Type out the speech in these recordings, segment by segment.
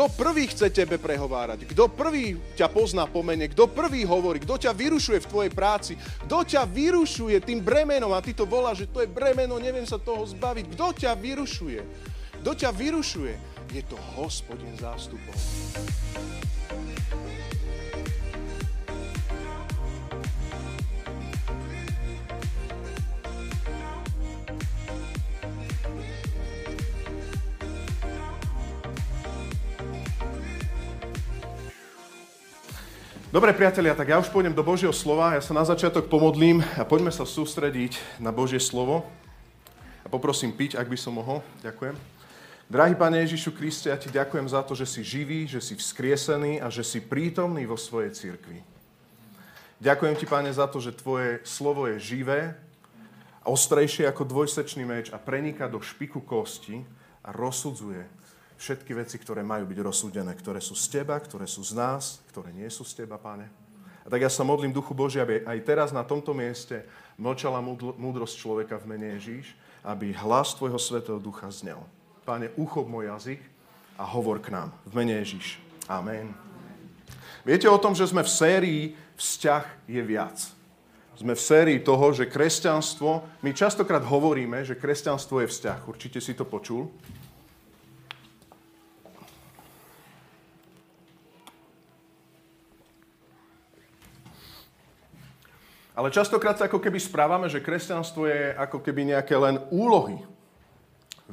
Kto prvý chce tebe prehovárať? Kto prvý ťa pozná po mene? Kto prvý hovorí? Kto ťa vyrušuje v tvojej práci? Kto ťa vyrušuje tým bremenom a ty to voláš, že to je bremeno, neviem sa toho zbaviť. Kto ťa vyrušuje? Kto ťa vyrušuje? Je to hospodin zástupov. Dobre, priatelia, tak ja už pôjdem do Božieho slova. Ja sa na začiatok pomodlím a poďme sa sústrediť na Božie slovo. A poprosím piť, ak by som mohol. Ďakujem. Drahý Pane Ježišu Kriste, ja Ti ďakujem za to, že si živý, že si vzkriesený a že si prítomný vo svojej cirkvi. Ďakujem Ti, Pane, za to, že Tvoje slovo je živé, ostrejšie ako dvojsečný meč a preniká do špiku kosti a rozsudzuje všetky veci, ktoré majú byť rozsúdené, ktoré sú z Teba, ktoré sú z nás, ktoré nie sú z Teba, Pane. A tak ja sa modlím Duchu Boží, aby aj teraz na tomto mieste mlčala múdrosť človeka v mene Ježíš, aby hlas Tvojho Svetého Ducha znel. Pane, uchop môj jazyk a hovor k nám. V mene Ježíš. Amen. Viete o tom, že sme v sérii Vzťah je viac. Sme v sérii toho, že kresťanstvo, my častokrát hovoríme, že kresťanstvo je vzťah. Určite si to počul. Ale častokrát sa ako keby správame, že kresťanstvo je ako keby nejaké len úlohy,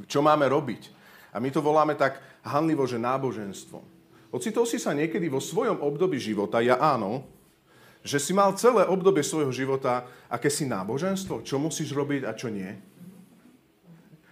čo máme robiť. A my to voláme tak hanlivo, že náboženstvo. Ocitol si sa niekedy vo svojom období života, ja áno, že si mal celé obdobie svojho života akési náboženstvo, čo musíš robiť a čo nie.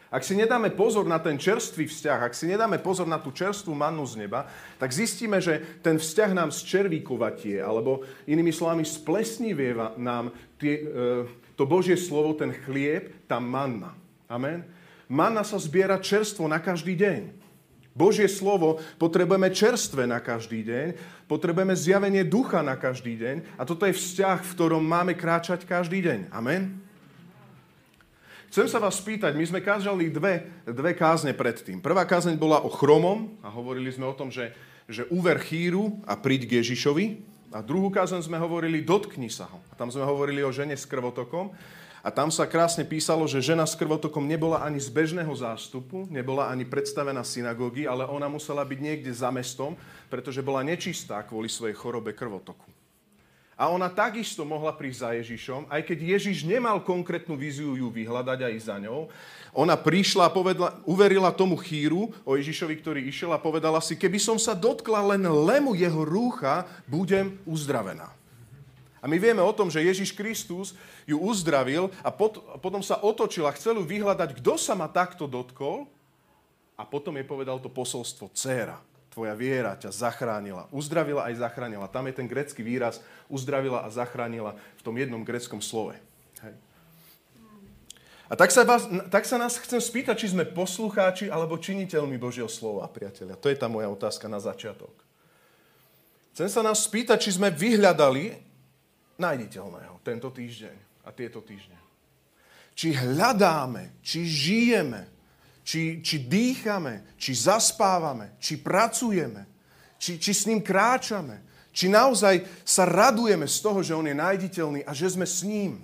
Ak si nedáme pozor na ten čerstvý vzťah, ak si nedáme pozor na tú čerstvú mannu z neba, tak zistíme, že ten vzťah nám zčervíkovatie, alebo inými slovami splesnivieva nám tie, e, to Božie slovo, ten chlieb, tá manna. Amen? Manna sa zbiera čerstvo na každý deň. Božie slovo potrebujeme čerstve na každý deň, potrebujeme zjavenie ducha na každý deň a toto je vzťah, v ktorom máme kráčať každý deň. Amen? Chcem sa vás spýtať, my sme kázali dve, dve kázne predtým. Prvá kázeň bola o chromom a hovorili sme o tom, že, že uver chýru a príď k Ježišovi. A druhú kázeň sme hovorili, dotkni sa ho. A tam sme hovorili o žene s krvotokom. A tam sa krásne písalo, že žena s krvotokom nebola ani z bežného zástupu, nebola ani predstavená synagógy, ale ona musela byť niekde za mestom, pretože bola nečistá kvôli svojej chorobe krvotoku. A ona takisto mohla prísť za Ježišom, aj keď Ježiš nemal konkrétnu víziu ju vyhľadať a ísť za ňou. Ona prišla a povedla, uverila tomu chýru o Ježišovi, ktorý išiel a povedala si, keby som sa dotkla len lemu jeho rúcha, budem uzdravená. A my vieme o tom, že Ježiš Kristus ju uzdravil a pot, potom sa otočil a chcel ju vyhľadať, kto sa ma takto dotkol. A potom jej povedal to posolstvo, dcéra, tvoja viera ťa zachránila. Uzdravila aj zachránila. Tam je ten grecký výraz uzdravila a zachránila v tom jednom greckom slove. Hej. A tak sa, vás, tak sa nás chcem spýtať, či sme poslucháči alebo činiteľmi Božieho slova, priatelia. To je tá moja otázka na začiatok. Chcem sa nás spýtať, či sme vyhľadali nájditeľného tento týždeň a tieto týždne. Či hľadáme, či žijeme či, či dýchame, či zaspávame, či pracujeme, či, či s ním kráčame, či naozaj sa radujeme z toho, že on je nájditeľný a že sme s ním.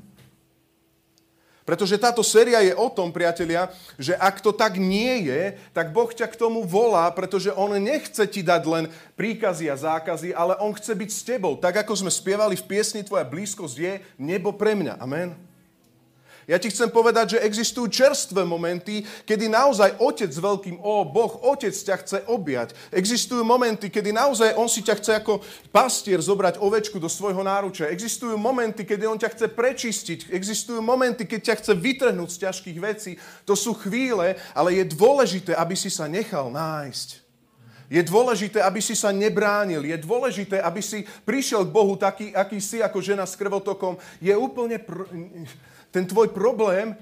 Pretože táto séria je o tom, priatelia, že ak to tak nie je, tak Boh ťa k tomu volá, pretože On nechce ti dať len príkazy a zákazy, ale On chce byť s tebou. Tak ako sme spievali v piesni Tvoja blízkosť je nebo pre mňa. Amen. Ja ti chcem povedať, že existujú čerstvé momenty, kedy naozaj Otec s veľkým O, Boh, Otec ťa chce objať. Existujú momenty, kedy naozaj On si ťa chce ako pastier zobrať ovečku do svojho náručia. Existujú momenty, kedy On ťa chce prečistiť. Existujú momenty, keď ťa chce vytrhnúť z ťažkých vecí. To sú chvíle, ale je dôležité, aby si sa nechal nájsť. Je dôležité, aby si sa nebránil. Je dôležité, aby si prišiel k Bohu taký, aký si ako žena s krvotokom. Je úplne... Pr- ten tvoj problém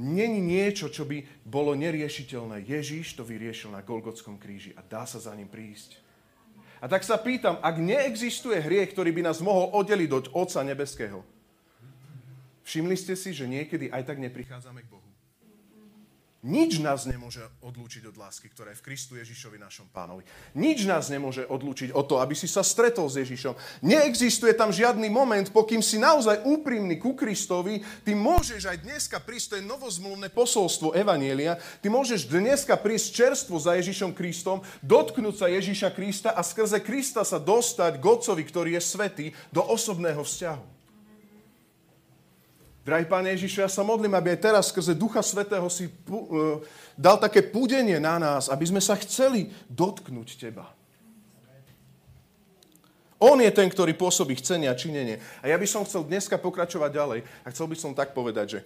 není niečo, čo by bolo neriešiteľné. Ježíš to vyriešil na Golgotskom kríži a dá sa za ním prísť. A tak sa pýtam, ak neexistuje hriech, ktorý by nás mohol oddeliť od Otca Nebeského, všimli ste si, že niekedy aj tak neprichádzame k Bohu. Nič nás nemôže odlúčiť od lásky, ktorá je v Kristu Ježišovi našom pánovi. Nič nás nemôže odlúčiť od toho, aby si sa stretol s Ježišom. Neexistuje tam žiadny moment, pokým si naozaj úprimný ku Kristovi, ty môžeš aj dneska prísť, to je novozmluvné posolstvo Evanielia, ty môžeš dneska prísť čerstvo za Ježišom Kristom, dotknúť sa Ježiša Krista a skrze Krista sa dostať k Otcovi, ktorý je svetý, do osobného vzťahu. Drahý Pán Ježišu, ja sa modlím, aby aj teraz skrze Ducha Svetého si uh, dal také púdenie na nás, aby sme sa chceli dotknúť Teba. On je ten, ktorý pôsobí chcenie a činenie. A ja by som chcel dneska pokračovať ďalej a chcel by som tak povedať, že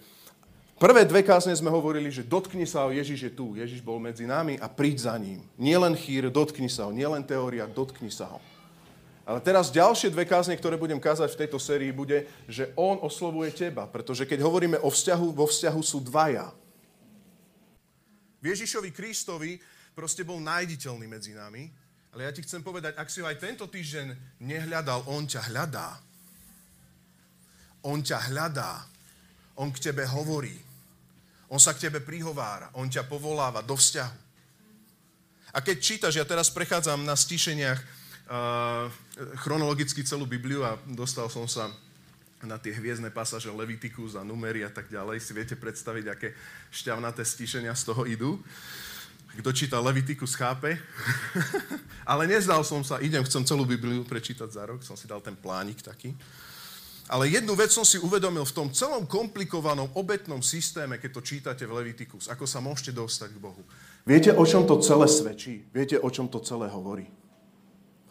prvé dve kázne sme hovorili, že dotkni sa ho, Ježiš je tu, Ježiš bol medzi nami a príď za ním. Nielen chýr, dotkni sa ho, nielen teória, dotkni sa ho. Ale teraz ďalšie dve kázne, ktoré budem kázať v tejto sérii, bude, že on oslovuje teba. Pretože keď hovoríme o vzťahu, vo vzťahu sú dvaja. Ježišovi Kristovi proste bol nájditeľný medzi nami. Ale ja ti chcem povedať, ak si ho aj tento týždeň nehľadal, on ťa hľadá. On ťa hľadá. On k tebe hovorí. On sa k tebe prihovára. On ťa povoláva do vzťahu. A keď čítaš, ja teraz prechádzam na stíšeniach chronologicky celú Bibliu a dostal som sa na tie hviezdne pasaže Levitikus a numery a tak ďalej. Si viete predstaviť, aké šťavnaté stíšenia z toho idú. Kto číta Levitikus, chápe. Ale nezdal som sa, idem, chcem celú Bibliu prečítať za rok, som si dal ten plánik taký. Ale jednu vec som si uvedomil v tom celom komplikovanom obetnom systéme, keď to čítate v Levitikus, ako sa môžete dostať k Bohu. Viete, o čom to celé svedčí? Viete, o čom to celé hovorí?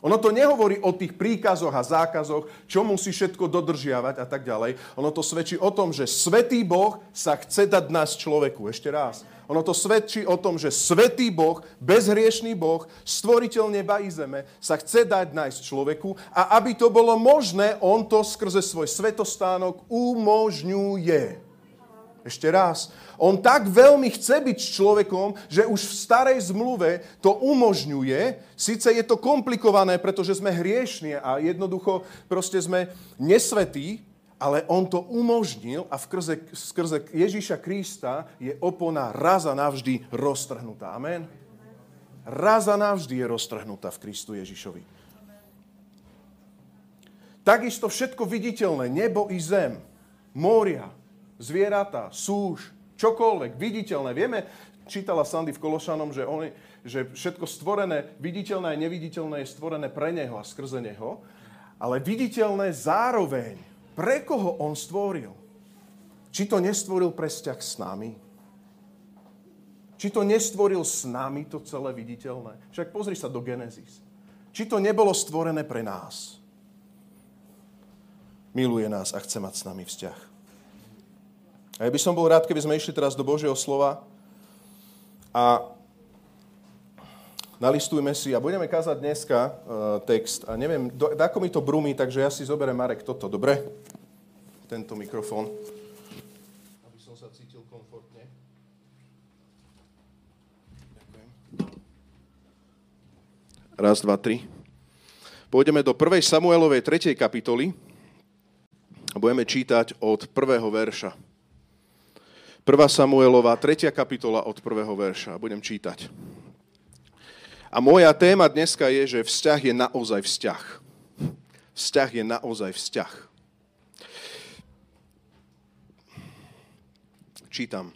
Ono to nehovorí o tých príkazoch a zákazoch, čo musí všetko dodržiavať a tak ďalej. Ono to svedčí o tom, že svetý Boh sa chce dať nás človeku. Ešte raz. Ono to svedčí o tom, že svetý Boh, bezhriešný Boh, stvoriteľ neba i zeme, sa chce dať nájsť človeku a aby to bolo možné, on to skrze svoj svetostánok umožňuje. Ešte raz. On tak veľmi chce byť človekom, že už v starej zmluve to umožňuje. Sice je to komplikované, pretože sme hriešni a jednoducho proste sme nesvetí, ale on to umožnil a skrze, skrze Ježíša Krista je opona raz a navždy roztrhnutá. Amen. Raz a navždy je roztrhnutá v Kristu Ježišovi. Takisto všetko viditeľné, nebo i zem, moria, zvieratá, súž, čokoľvek, viditeľné. Vieme, čítala Sandy v Kološanom, že, on, že všetko stvorené, viditeľné a neviditeľné je stvorené pre Neho a skrze Neho, ale viditeľné zároveň. Pre koho On stvoril? Či to nestvoril pre vzťah s nami? Či to nestvoril s nami to celé viditeľné? Však pozri sa do Genesis. Či to nebolo stvorené pre nás? Miluje nás a chce mať s nami vzťah. A ja by som bol rád, keby sme išli teraz do Božieho slova a nalistujme si a budeme kázať dneska uh, text. A neviem, do, ako mi to brumí, takže ja si zoberiem Marek toto, dobre? Tento mikrofón. Aby som sa cítil komfortne. Ďakujem. Raz, dva, tri. Pôjdeme do 1. Samuelovej 3. kapitoly a budeme čítať od prvého verša. 1. Samuelova, 3. kapitola od 1. verša. Budem čítať. A moja téma dneska je, že vzťah je naozaj vzťah. Vzťah je naozaj vzťah. Čítam.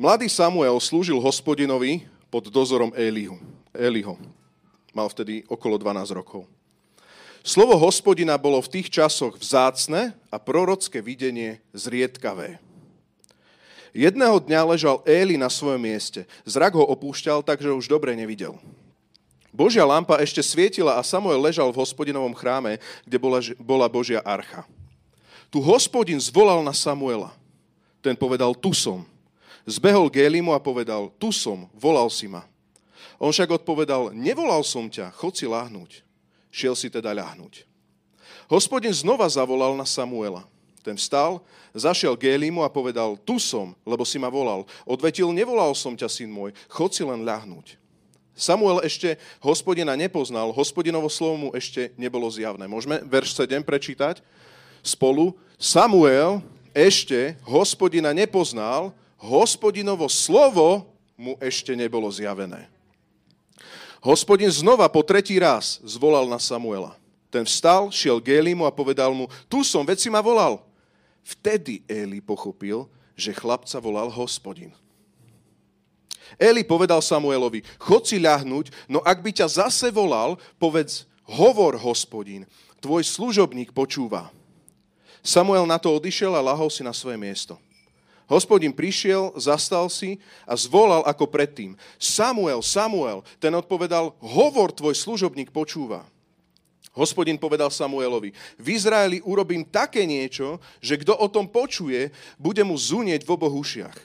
Mladý Samuel slúžil hospodinovi pod dozorom Elihu. Eliho. Mal vtedy okolo 12 rokov. Slovo hospodina bolo v tých časoch vzácne a prorocké videnie zriedkavé. Jedného dňa ležal Éli na svojom mieste. Zrak ho opúšťal, takže už dobre nevidel. Božia lampa ešte svietila a Samuel ležal v hospodinovom chráme, kde bola, bola Božia archa. Tu hospodin zvolal na Samuela. Ten povedal, tu som. Zbehol k Elimu a povedal, tu som, volal si ma. On však odpovedal, nevolal som ťa, chod si láhnuť. Šiel si teda ľahnúť. Hospodin znova zavolal na Samuela. Ten vstal, zašiel k Elimu a povedal, tu som, lebo si ma volal. Odvetil, nevolal som ťa, syn môj, chod si len ľahnúť. Samuel ešte hospodina nepoznal, hospodinovo slovo mu ešte nebolo zjavné. Môžeme verš 7 prečítať spolu. Samuel ešte hospodina nepoznal, hospodinovo slovo mu ešte nebolo zjavené. Hospodin znova po tretí raz zvolal na Samuela. Ten vstal, šiel k Elimu a povedal mu, tu som, veď si ma volal. Vtedy Eli pochopil, že chlapca volal hospodin. Eli povedal Samuelovi, chod si ľahnúť, no ak by ťa zase volal, povedz, hovor hospodin, tvoj služobník počúva. Samuel na to odišiel a lahol si na svoje miesto. Hospodin prišiel, zastal si a zvolal ako predtým. Samuel, Samuel, ten odpovedal, hovor tvoj služobník počúva. Hospodin povedal Samuelovi, v Izraeli urobím také niečo, že kto o tom počuje, bude mu zunieť v oboch ušiach.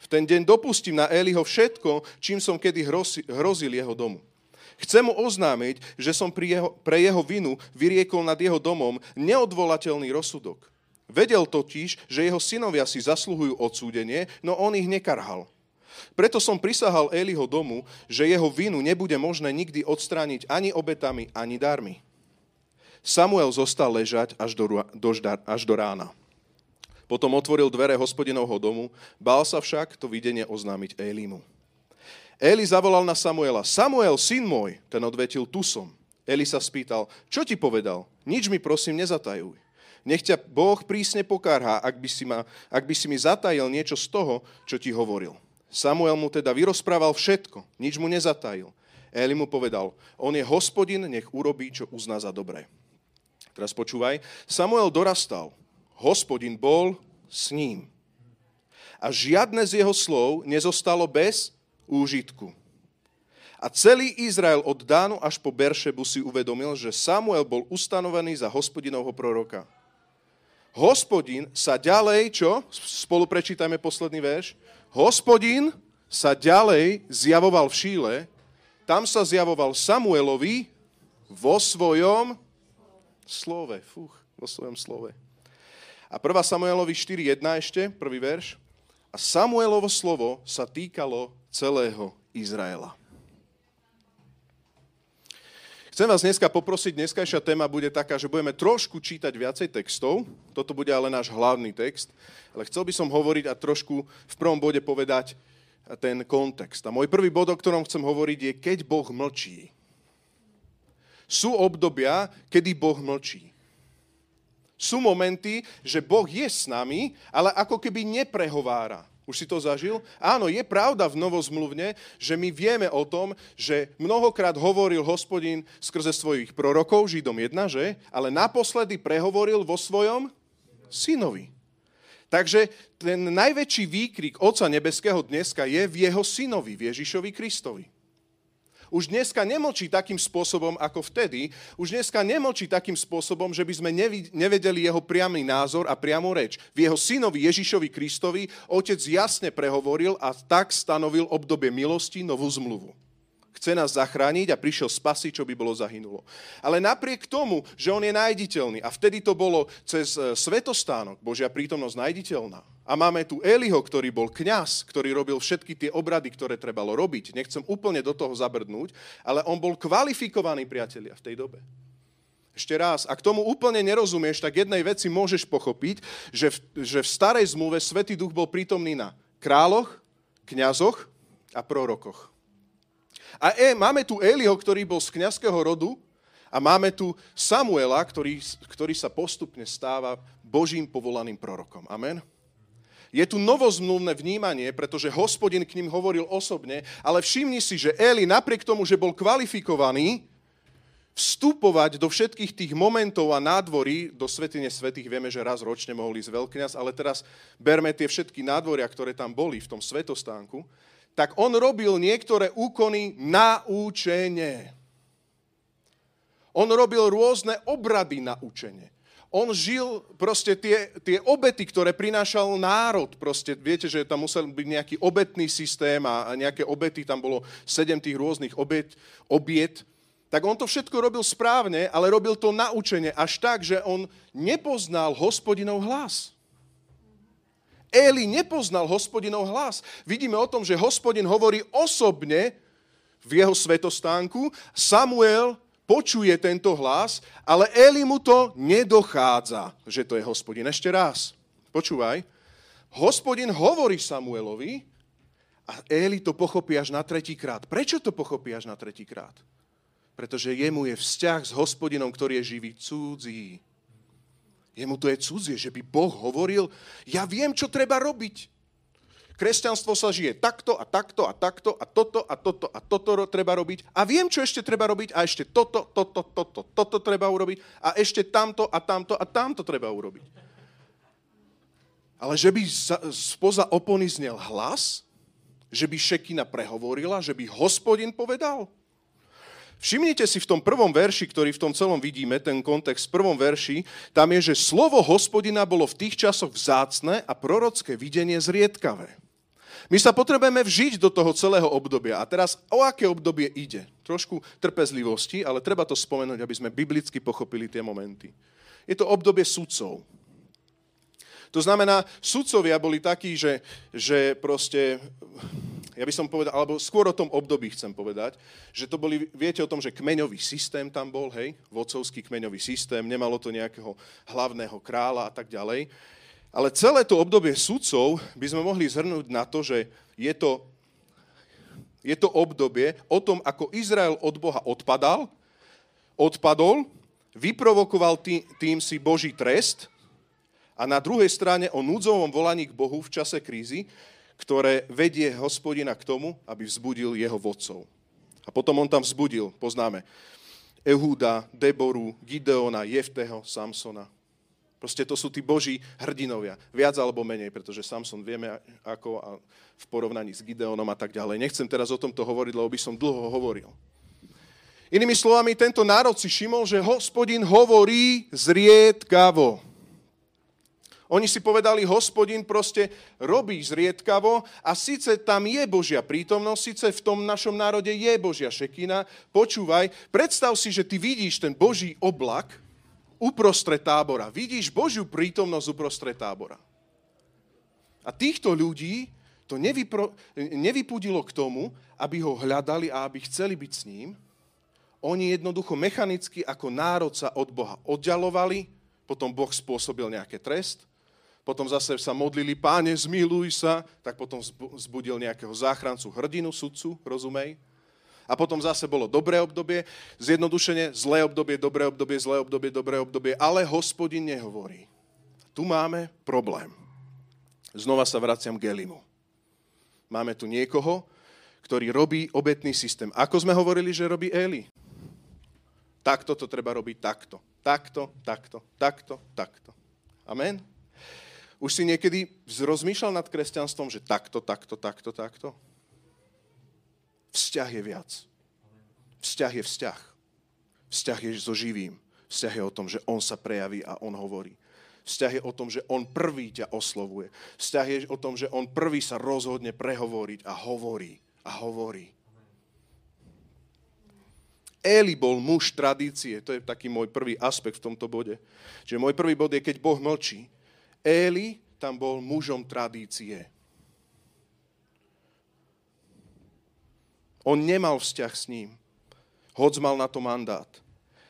V ten deň dopustím na Eliho všetko, čím som kedy hrozil jeho domu. Chcem mu oznámiť, že som pri jeho, pre jeho vinu vyriekol nad jeho domom neodvolateľný rozsudok. Vedel totiž, že jeho synovia si zasluhujú odsúdenie, no on ich nekarhal. Preto som prisahal Eliho domu, že jeho vinu nebude možné nikdy odstrániť ani obetami, ani darmi. Samuel zostal ležať až do, do, až do rána. Potom otvoril dvere hospodinovho domu, bál sa však to videnie oznámiť Elimu. Eli zavolal na Samuela, Samuel, syn môj, ten odvetil, tu som. Eli sa spýtal, čo ti povedal? Nič mi prosím nezatajuj. Nech ťa Boh prísne pokárha, ak by, si ma, ak by si mi zatajil niečo z toho, čo ti hovoril. Samuel mu teda vyrozprával všetko, nič mu nezatajil. Eli mu povedal, on je hospodin, nech urobí, čo uzná za dobré. Teraz počúvaj. Samuel dorastal. Hospodin bol s ním. A žiadne z jeho slov nezostalo bez úžitku. A celý Izrael od Dánu až po Beršebu si uvedomil, že Samuel bol ustanovený za hospodinovho proroka hospodin sa ďalej, čo? Spolu prečítame posledný verš. Hospodin sa ďalej zjavoval v Šíle, tam sa zjavoval Samuelovi vo svojom slove. Fúch, vo svojom slove. A 1 Samuelovi 4.1 ešte, prvý verš. A Samuelovo slovo sa týkalo celého Izraela. Chcem vás dneska poprosiť, dneskajšia téma bude taká, že budeme trošku čítať viacej textov. Toto bude ale náš hlavný text. Ale chcel by som hovoriť a trošku v prvom bode povedať ten kontext. A môj prvý bod, o ktorom chcem hovoriť, je, keď Boh mlčí. Sú obdobia, kedy Boh mlčí. Sú momenty, že Boh je s nami, ale ako keby neprehovára. Už si to zažil? Áno, je pravda v novozmluvne, že my vieme o tom, že mnohokrát hovoril hospodin skrze svojich prorokov, Židom 1, že? Ale naposledy prehovoril vo svojom synovi. Takže ten najväčší výkrik Otca Nebeského dneska je v jeho synovi, v Ježišovi Kristovi už dneska nemlčí takým spôsobom ako vtedy, už dneska nemlčí takým spôsobom, že by sme nevedeli jeho priamy názor a priamu reč. V jeho synovi Ježišovi Kristovi otec jasne prehovoril a tak stanovil obdobie milosti, novú zmluvu chce nás zachrániť a prišiel spasiť, čo by bolo zahynulo. Ale napriek tomu, že on je nájditeľný a vtedy to bolo cez e, svetostánok, Božia prítomnosť nájditeľná. A máme tu Eliho, ktorý bol kňaz, ktorý robil všetky tie obrady, ktoré trebalo robiť. Nechcem úplne do toho zabrdnúť, ale on bol kvalifikovaný priatelia v tej dobe. Ešte raz, ak tomu úplne nerozumieš, tak jednej veci môžeš pochopiť, že v, že v starej zmluve Svetý Duch bol prítomný na kráľoch, kňazoch a prorokoch. A e, máme tu Eliho, ktorý bol z kniazského rodu a máme tu Samuela, ktorý, ktorý sa postupne stáva Božím povolaným prorokom. Amen. Je tu novozmluvné vnímanie, pretože hospodin k ním hovoril osobne, ale všimni si, že Eli napriek tomu, že bol kvalifikovaný, vstupovať do všetkých tých momentov a nádvorí, do Svetine Svetých, vieme, že raz ročne mohol ísť veľkňaz, ale teraz berme tie všetky nádvoria, ktoré tam boli v tom svetostánku, tak on robil niektoré úkony na učenie. On robil rôzne obrady na učenie. On žil proste tie, tie obety, ktoré prinášal národ. Proste viete, že tam musel byť nejaký obetný systém a, a nejaké obety, tam bolo sedem tých rôznych obet, obiet. Tak on to všetko robil správne, ale robil to na učenie až tak, že on nepoznal hospodinov hlas. Eli nepoznal hospodinov hlas. Vidíme o tom, že hospodin hovorí osobne v jeho svetostánku. Samuel počuje tento hlas, ale Eli mu to nedochádza, že to je hospodin. Ešte raz, počúvaj. hospodin hovorí Samuelovi a Éli to pochopí až na tretíkrát. Prečo to pochopí až na tretíkrát? Pretože jemu je vzťah s hospodinom, ktorý je živý, cudzí. Jemu to je cudzie, že by Boh hovoril, ja viem, čo treba robiť. Kresťanstvo sa žije takto a takto a takto a toto a toto a toto treba robiť. A viem, čo ešte treba robiť a ešte toto, toto, toto, toto treba urobiť a ešte tamto a tamto a tamto treba urobiť. Ale že by spoza opony znel hlas, že by Šekina prehovorila, že by hospodin povedal. Všimnite si v tom prvom verši, ktorý v tom celom vidíme, ten kontext v prvom verši, tam je, že slovo hospodina bolo v tých časoch vzácne a prorocké videnie zriedkavé. My sa potrebujeme vžiť do toho celého obdobia. A teraz o aké obdobie ide? Trošku trpezlivosti, ale treba to spomenúť, aby sme biblicky pochopili tie momenty. Je to obdobie sudcov. To znamená, sudcovia boli takí, že, že proste, ja by som povedal, alebo skôr o tom období chcem povedať, že to boli, viete o tom, že kmeňový systém tam bol, hej, vodcovský kmeňový systém, nemalo to nejakého hlavného kráľa a tak ďalej. Ale celé to obdobie sudcov by sme mohli zhrnúť na to, že je to, je to obdobie o tom, ako Izrael od Boha odpadal, odpadol, vyprovokoval tý, tým si Boží trest a na druhej strane o núdzovom volaní k Bohu v čase krízy, ktoré vedie hospodina k tomu, aby vzbudil jeho vodcov. A potom on tam vzbudil, poznáme, Ehúda, Deboru, Gideona, Jefteho, Samsona. Proste to sú tí boží hrdinovia. Viac alebo menej, pretože Samson vieme ako a v porovnaní s Gideonom a tak ďalej. Nechcem teraz o tomto hovoriť, lebo by som dlho hovoril. Inými slovami, tento národ si všimol, že hospodin hovorí zriedkavo. Oni si povedali, hospodin proste robí zriedkavo a síce tam je Božia prítomnosť, síce v tom našom národe je Božia šekina. Počúvaj, predstav si, že ty vidíš ten Boží oblak, uprostred tábora. Vidíš Božiu prítomnosť uprostred tábora. A týchto ľudí to nevypro, nevypudilo k tomu, aby ho hľadali a aby chceli byť s ním. Oni jednoducho mechanicky ako národ sa od Boha oddialovali, potom Boh spôsobil nejaký trest, potom zase sa modlili, páne, zmiluj sa, tak potom zbudil nejakého záchrancu, hrdinu, sudcu, rozumej, a potom zase bolo dobré obdobie, zjednodušene zlé obdobie, dobré obdobie, zlé obdobie, dobré obdobie, ale hospodin nehovorí. Tu máme problém. Znova sa vraciam k Elimu. Máme tu niekoho, ktorý robí obetný systém. Ako sme hovorili, že robí Eli? Takto to treba robiť takto. Takto, takto, takto, takto. Amen? Už si niekedy rozmýšľal nad kresťanstvom, že takto, takto, takto, takto? Vzťah je viac. Vzťah je vzťah. Vzťah je so živým. Vzťah je o tom, že on sa prejaví a on hovorí. Vzťah je o tom, že on prvý ťa oslovuje. Vzťah je o tom, že on prvý sa rozhodne prehovoriť a hovorí. A hovorí. Eli bol muž tradície. To je taký môj prvý aspekt v tomto bode. Čiže môj prvý bod je, keď Boh mlčí. Eli tam bol mužom tradície. On nemal vzťah s ním. Hoď mal na to mandát.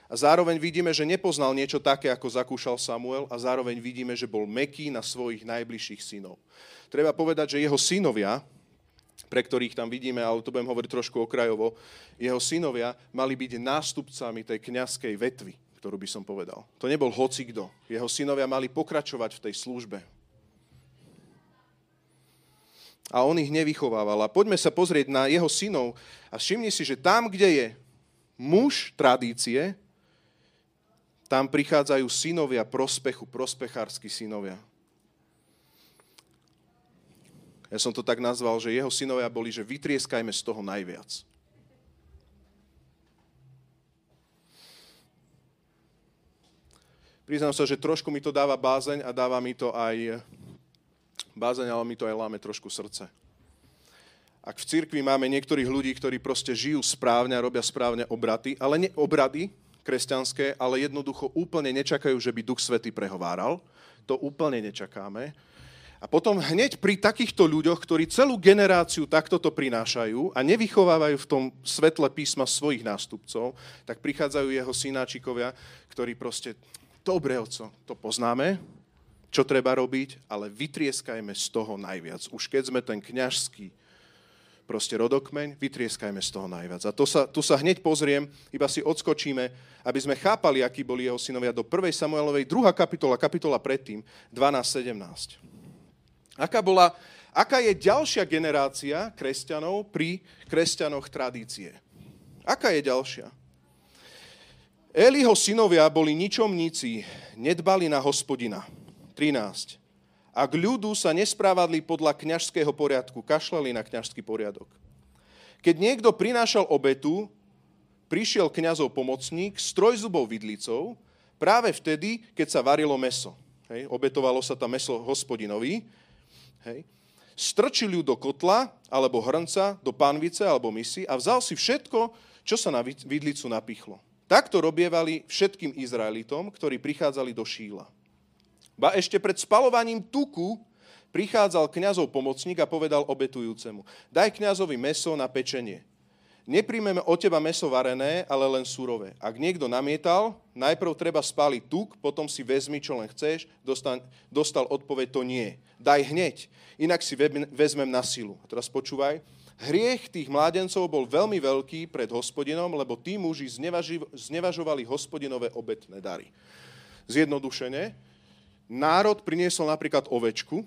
A zároveň vidíme, že nepoznal niečo také, ako zakúšal Samuel a zároveň vidíme, že bol meký na svojich najbližších synov. Treba povedať, že jeho synovia, pre ktorých tam vidíme, ale to budem hovoriť trošku okrajovo, jeho synovia mali byť nástupcami tej kňazskej vetvy, ktorú by som povedal. To nebol hocikdo. Jeho synovia mali pokračovať v tej službe, a on ich nevychovával. A poďme sa pozrieť na jeho synov a všimni si, že tam, kde je muž tradície, tam prichádzajú synovia prospechu, prospechársky synovia. Ja som to tak nazval, že jeho synovia boli, že vytrieskajme z toho najviac. Priznám sa, že trošku mi to dáva bázeň a dáva mi to aj bázeň, ale my to aj láme trošku srdce. Ak v cirkvi máme niektorých ľudí, ktorí proste žijú správne a robia správne obraty, ale nie obrady kresťanské, ale jednoducho úplne nečakajú, že by Duch Svety prehováral, to úplne nečakáme. A potom hneď pri takýchto ľuďoch, ktorí celú generáciu takto to prinášajú a nevychovávajú v tom svetle písma svojich nástupcov, tak prichádzajú jeho synáčikovia, ktorí proste, dobre, oco, to poznáme, čo treba robiť, ale vytrieskajme z toho najviac. Už keď sme ten kňažský proste rodokmeň, vytrieskajme z toho najviac. A to sa, tu sa hneď pozriem, iba si odskočíme, aby sme chápali, akí boli jeho synovia do 1. Samuelovej, druhá kapitola, kapitola predtým, 12.17. Aká, bola, aká je ďalšia generácia kresťanov pri kresťanoch tradície? Aká je ďalšia? Eliho synovia boli ničomníci, nedbali na hospodina. 13. Ak ľudu sa nesprávadli podľa kňažského poriadku, kašlali na kňažský poriadok. Keď niekto prinášal obetu, prišiel kňazov pomocník s trojzubou vidlicou práve vtedy, keď sa varilo meso. Hej, obetovalo sa tam meso hospodinovi. Hej. Strčil ju do kotla alebo hrnca, do pánvice alebo misy a vzal si všetko, čo sa na vidlicu napichlo. Takto robievali všetkým Izraelitom, ktorí prichádzali do Šíla. Ba ešte pred spalovaním tuku prichádzal kňazov pomocník a povedal obetujúcemu, daj kňazovi meso na pečenie. Nepríjmeme od teba meso varené, ale len surové. Ak niekto namietal, najprv treba spáliť tuk, potom si vezmi, čo len chceš, dostan, dostal odpoveď, to nie. Daj hneď, inak si vezmem na silu. A teraz počúvaj, hriech tých mládencov bol veľmi veľký pred hospodinom, lebo tí muži znevažovali hospodinové obetné dary. Zjednodušene, národ priniesol napríklad ovečku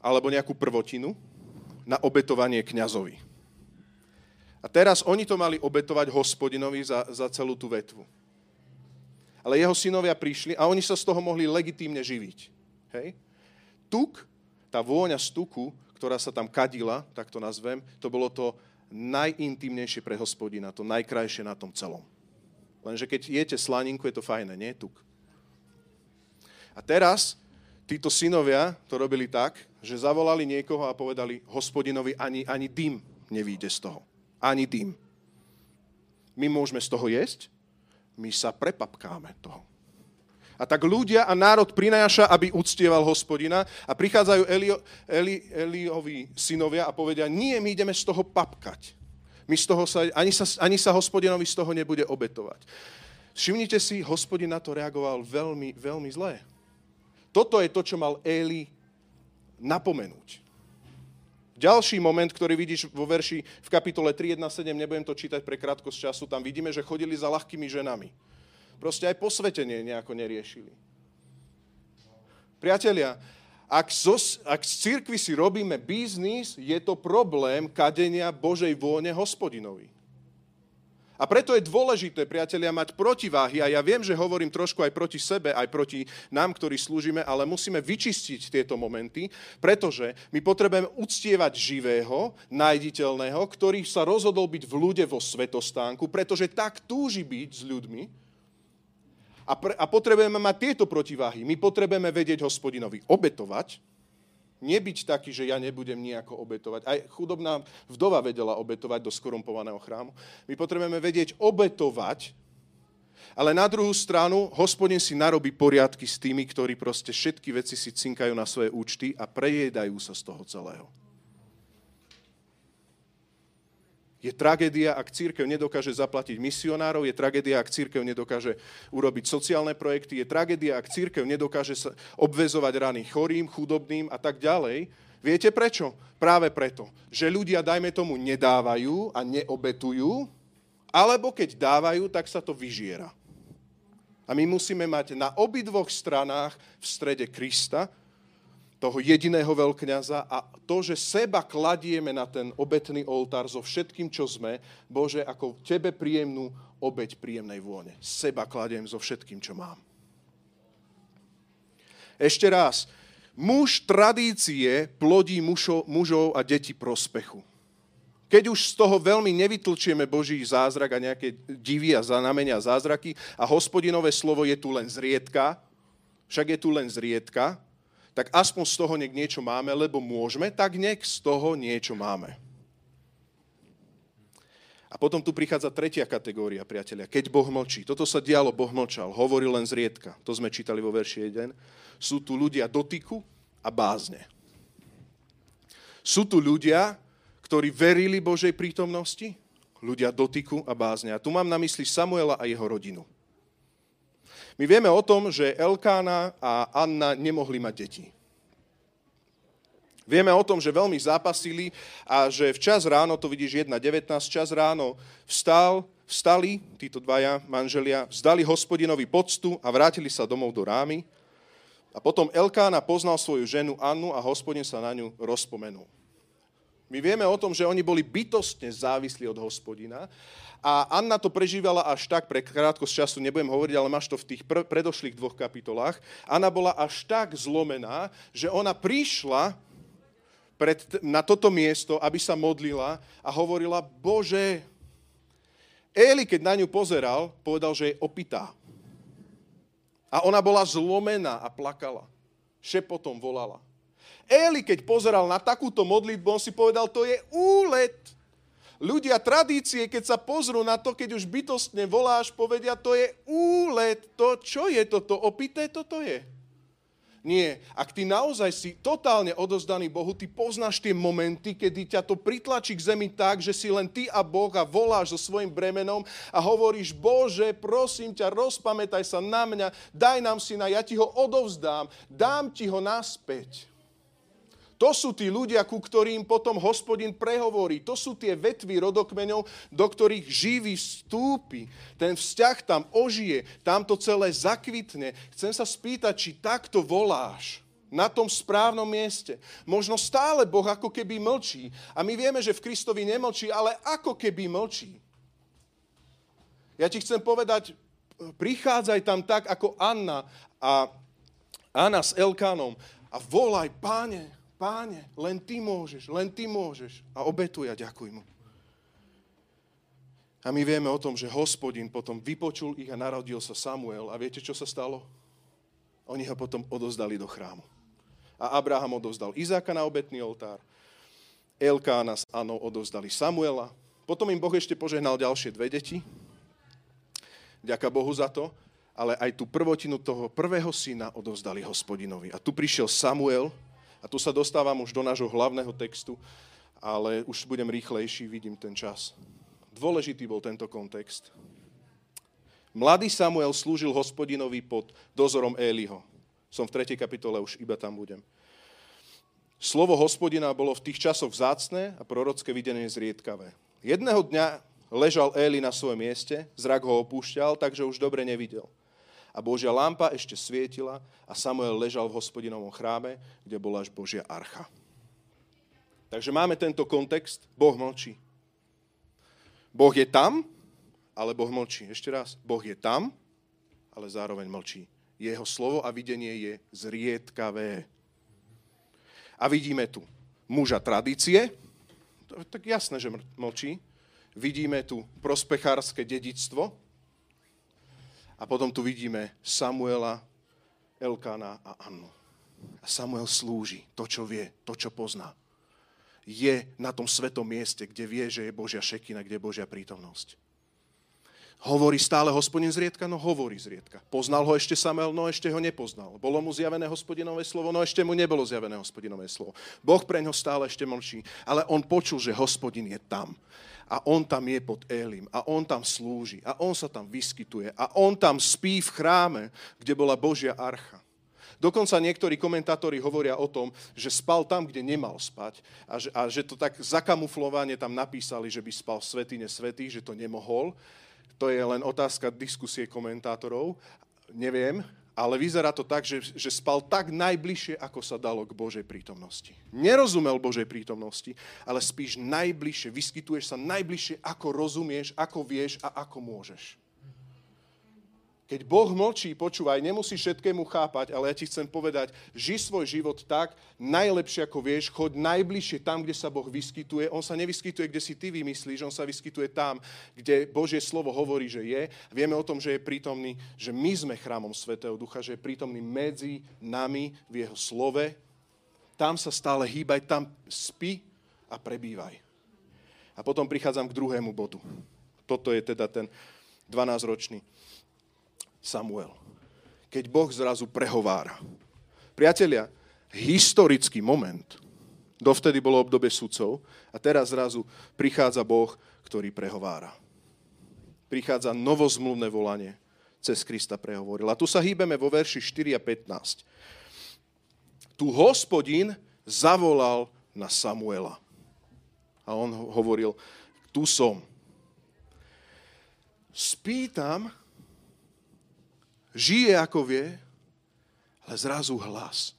alebo nejakú prvotinu na obetovanie kňazovi. A teraz oni to mali obetovať hospodinovi za, za celú tú vetvu. Ale jeho synovia prišli a oni sa z toho mohli legitímne živiť. Hej? Tuk, tá vôňa z tuku, ktorá sa tam kadila, tak to nazvem, to bolo to najintimnejšie pre hospodina, to najkrajšie na tom celom. Lenže keď jete slaninku, je to fajné, nie tuk. A teraz títo synovia to robili tak, že zavolali niekoho a povedali hospodinovi, ani, ani dým nevíde z toho. Ani dým. My môžeme z toho jesť, my sa prepapkáme toho. A tak ľudia a národ prináša, aby uctieval hospodina a prichádzajú Elio, Eli, Eliovi synovia a povedia, nie, my ideme z toho papkať. My z toho sa, ani, sa, ani sa hospodinovi z toho nebude obetovať. Všimnite si, hospodin na to reagoval veľmi, veľmi zlé. Toto je to, čo mal Eli napomenúť. Ďalší moment, ktorý vidíš vo verši v kapitole 3.1.7, nebudem to čítať pre krátkosť času, tam vidíme, že chodili za ľahkými ženami. Proste aj posvetenie nejako neriešili. Priatelia, ak, zo, ak z cirkvi si robíme biznis, je to problém kadenia Božej vône hospodinovi. A preto je dôležité, priatelia, mať protiváhy. A ja viem, že hovorím trošku aj proti sebe, aj proti nám, ktorí slúžime, ale musíme vyčistiť tieto momenty, pretože my potrebujeme uctievať živého, nájditeľného, ktorý sa rozhodol byť v ľude vo svetostánku, pretože tak túži byť s ľuďmi. A, pre, a potrebujeme mať tieto protiváhy. My potrebujeme vedieť hospodinovi obetovať, nebyť taký, že ja nebudem nejako obetovať. Aj chudobná vdova vedela obetovať do skorumpovaného chrámu. My potrebujeme vedieť obetovať, ale na druhú stranu hospodin si narobí poriadky s tými, ktorí proste všetky veci si cinkajú na svoje účty a prejedajú sa z toho celého. Je tragédia, ak církev nedokáže zaplatiť misionárov, je tragédia, ak církev nedokáže urobiť sociálne projekty, je tragédia, ak církev nedokáže sa obvezovať rany chorým, chudobným a tak ďalej. Viete prečo? Práve preto, že ľudia, dajme tomu, nedávajú a neobetujú, alebo keď dávajú, tak sa to vyžiera. A my musíme mať na obidvoch stranách v strede Krista, toho jediného veľkňaza a to, že seba kladieme na ten obetný oltár so všetkým, čo sme, Bože, ako Tebe príjemnú obeť príjemnej vône. Seba kladiem so všetkým, čo mám. Ešte raz. Muž tradície plodí mužov, mužov a deti prospechu. Keď už z toho veľmi nevytlčieme Boží zázrak a nejaké divy a znamenia a zázraky a hospodinové slovo je tu len zriedka, však je tu len zriedka, tak aspoň z toho nech niečo máme, lebo môžeme, tak nech z toho niečo máme. A potom tu prichádza tretia kategória, priatelia, keď Boh mlčí. Toto sa dialo, Boh mlčal, hovoril len zriedka. To sme čítali vo verši 1. Sú tu ľudia dotyku a bázne. Sú tu ľudia, ktorí verili Božej prítomnosti, ľudia dotyku a bázne. A tu mám na mysli Samuela a jeho rodinu. My vieme o tom, že Elkána a Anna nemohli mať deti. Vieme o tom, že veľmi zápasili a že včas ráno, to vidíš 1.19, čas ráno vstal, vstali, títo dvaja manželia, vzdali hospodinovi poctu a vrátili sa domov do rámy. A potom Elkána poznal svoju ženu Annu a hospodin sa na ňu rozpomenul. My vieme o tom, že oni boli bytostne závislí od hospodina a Anna to prežívala až tak, pre krátkosť času nebudem hovoriť, ale máš to v tých pr- predošlých dvoch kapitolách. Anna bola až tak zlomená, že ona prišla pred, na toto miesto, aby sa modlila a hovorila, Bože, Eli, keď na ňu pozeral, povedal, že je opitá. A ona bola zlomená a plakala. Šepotom volala. Eli, keď pozeral na takúto modlitbu, on si povedal, to je úlet. Ľudia tradície, keď sa pozrú na to, keď už bytostne voláš, povedia, to je úlet. To, čo je toto? Opité toto je. Nie. Ak ty naozaj si totálne odozdaný Bohu, ty poznáš tie momenty, kedy ťa to pritlačí k zemi tak, že si len ty a Boh a voláš so svojim bremenom a hovoríš, Bože, prosím ťa, rozpamätaj sa na mňa, daj nám syna, ja ti ho odovzdám, dám ti ho naspäť. To sú tí ľudia, ku ktorým potom hospodin prehovorí. To sú tie vetvy rodokmeňov, do ktorých živý vstúpi. Ten vzťah tam ožije, tam to celé zakvitne. Chcem sa spýtať, či takto voláš na tom správnom mieste. Možno stále Boh ako keby mlčí. A my vieme, že v Kristovi nemlčí, ale ako keby mlčí. Ja ti chcem povedať, prichádzaj tam tak ako Anna a Anna s Elkánom a volaj, páne, Páne, len ty môžeš, len ty môžeš. A obetuj a ďakuj mu. A my vieme o tom, že hospodin potom vypočul ich a narodil sa Samuel. A viete, čo sa stalo? Oni ho potom odozdali do chrámu. A Abraham odozdal Izáka na obetný oltár. Elkána s Anou odozdali Samuela. Potom im Boh ešte požehnal ďalšie dve deti. Ďaká Bohu za to. Ale aj tú prvotinu toho prvého syna odozdali hospodinovi. A tu prišiel Samuel, a tu sa dostávam už do nášho hlavného textu, ale už budem rýchlejší, vidím ten čas. Dôležitý bol tento kontext. Mladý Samuel slúžil hospodinovi pod dozorom Éliho. Som v 3. kapitole, už iba tam budem. Slovo hospodina bolo v tých časoch vzácne a prorocké videnie zriedkavé. Jedného dňa ležal Éli na svojom mieste, zrak ho opúšťal, takže už dobre nevidel a Božia lampa ešte svietila a Samuel ležal v hospodinovom chráme, kde bola až Božia archa. Takže máme tento kontext, Boh mlčí. Boh je tam, ale Boh mlčí. Ešte raz, Boh je tam, ale zároveň mlčí. Jeho slovo a videnie je zriedkavé. A vidíme tu muža tradície, tak jasné, že mlčí. Vidíme tu prospechárske dedictvo, a potom tu vidíme Samuela, Elkána a Annu. A Samuel slúži to, čo vie, to, čo pozná. Je na tom svetom mieste, kde vie, že je Božia šekina, kde je Božia prítomnosť. Hovorí stále hospodin zriedka? No hovorí zriedka. Poznal ho ešte Samuel? No ešte ho nepoznal. Bolo mu zjavené hospodinové slovo? No ešte mu nebolo zjavené hospodinové slovo. Boh pre ňo stále ešte mlčí, ale on počul, že hospodin je tam a on tam je pod Elim a on tam slúži a on sa tam vyskytuje a on tam spí v chráme, kde bola Božia archa. Dokonca niektorí komentátori hovoria o tom, že spal tam, kde nemal spať a že, a že to tak zakamuflovane tam napísali, že by spal v svetine svetý, že to nemohol. To je len otázka diskusie komentátorov. Neviem, ale vyzerá to tak, že, že spal tak najbližšie, ako sa dalo k Božej prítomnosti. Nerozumel Božej prítomnosti, ale spíš najbližšie, vyskytuješ sa najbližšie, ako rozumieš, ako vieš a ako môžeš. Keď Boh mlčí, počúvaj, nemusíš všetkému chápať, ale ja ti chcem povedať, ži svoj život tak, najlepšie ako vieš, choď najbližšie tam, kde sa Boh vyskytuje. On sa nevyskytuje, kde si ty vymyslíš, on sa vyskytuje tam, kde Božie slovo hovorí, že je. Vieme o tom, že je prítomný, že my sme chrámom Svetého Ducha, že je prítomný medzi nami v jeho slove. Tam sa stále hýbaj, tam spí a prebývaj. A potom prichádzam k druhému bodu. Toto je teda ten 12-ročný Samuel. Keď Boh zrazu prehovára. Priatelia, historický moment. Dovtedy bolo obdobie sudcov a teraz zrazu prichádza Boh, ktorý prehovára. Prichádza novozmluvné volanie cez Krista prehovoril. A tu sa hýbeme vo verši 4 a 15. Tu hospodin zavolal na Samuela. A on hovoril, tu som. Spýtam, žije ako vie, ale zrazu hlas.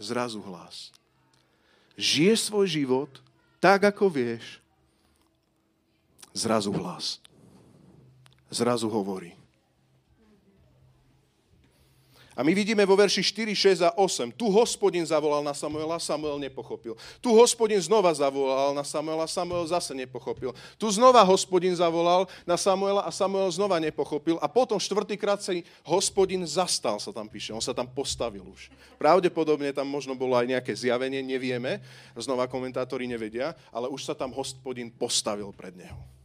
Zrazu hlas. Žije svoj život tak, ako vieš. Zrazu hlas. Zrazu hovorí. A my vidíme vo verši 4, 6 a 8. Tu hospodin zavolal na Samuela, Samuel nepochopil. Tu hospodin znova zavolal na Samuela, Samuel zase nepochopil. Tu znova hospodin zavolal na Samuela a Samuel znova nepochopil. A potom štvrtýkrát sa hospodin zastal, sa tam píše. On sa tam postavil už. Pravdepodobne tam možno bolo aj nejaké zjavenie, nevieme. Znova komentátori nevedia, ale už sa tam hospodin postavil pred neho.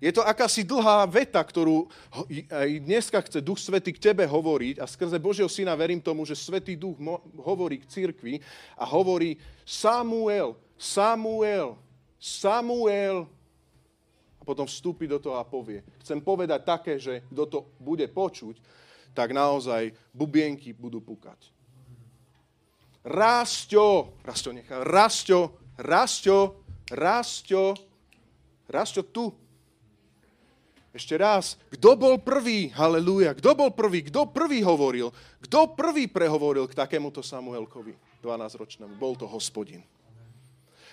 Je to akási dlhá veta, ktorú aj dneska chce Duch Svety k tebe hovoriť a skrze Božieho Syna verím tomu, že Svetý Duch hovorí k cirkvi a hovorí Samuel, Samuel, Samuel a potom vstúpi do toho a povie. Chcem povedať také, že kto to bude počuť, tak naozaj bubienky budú pukať. Rásťo, Rásťo nechá, Rásťo, Rásťo, Rásťo, Rásťo tu, ešte raz, kto bol prvý, halleluja, kto bol prvý, kto prvý hovoril, kto prvý prehovoril k takémuto Samuelkovi, 12-ročnému, bol to hospodin.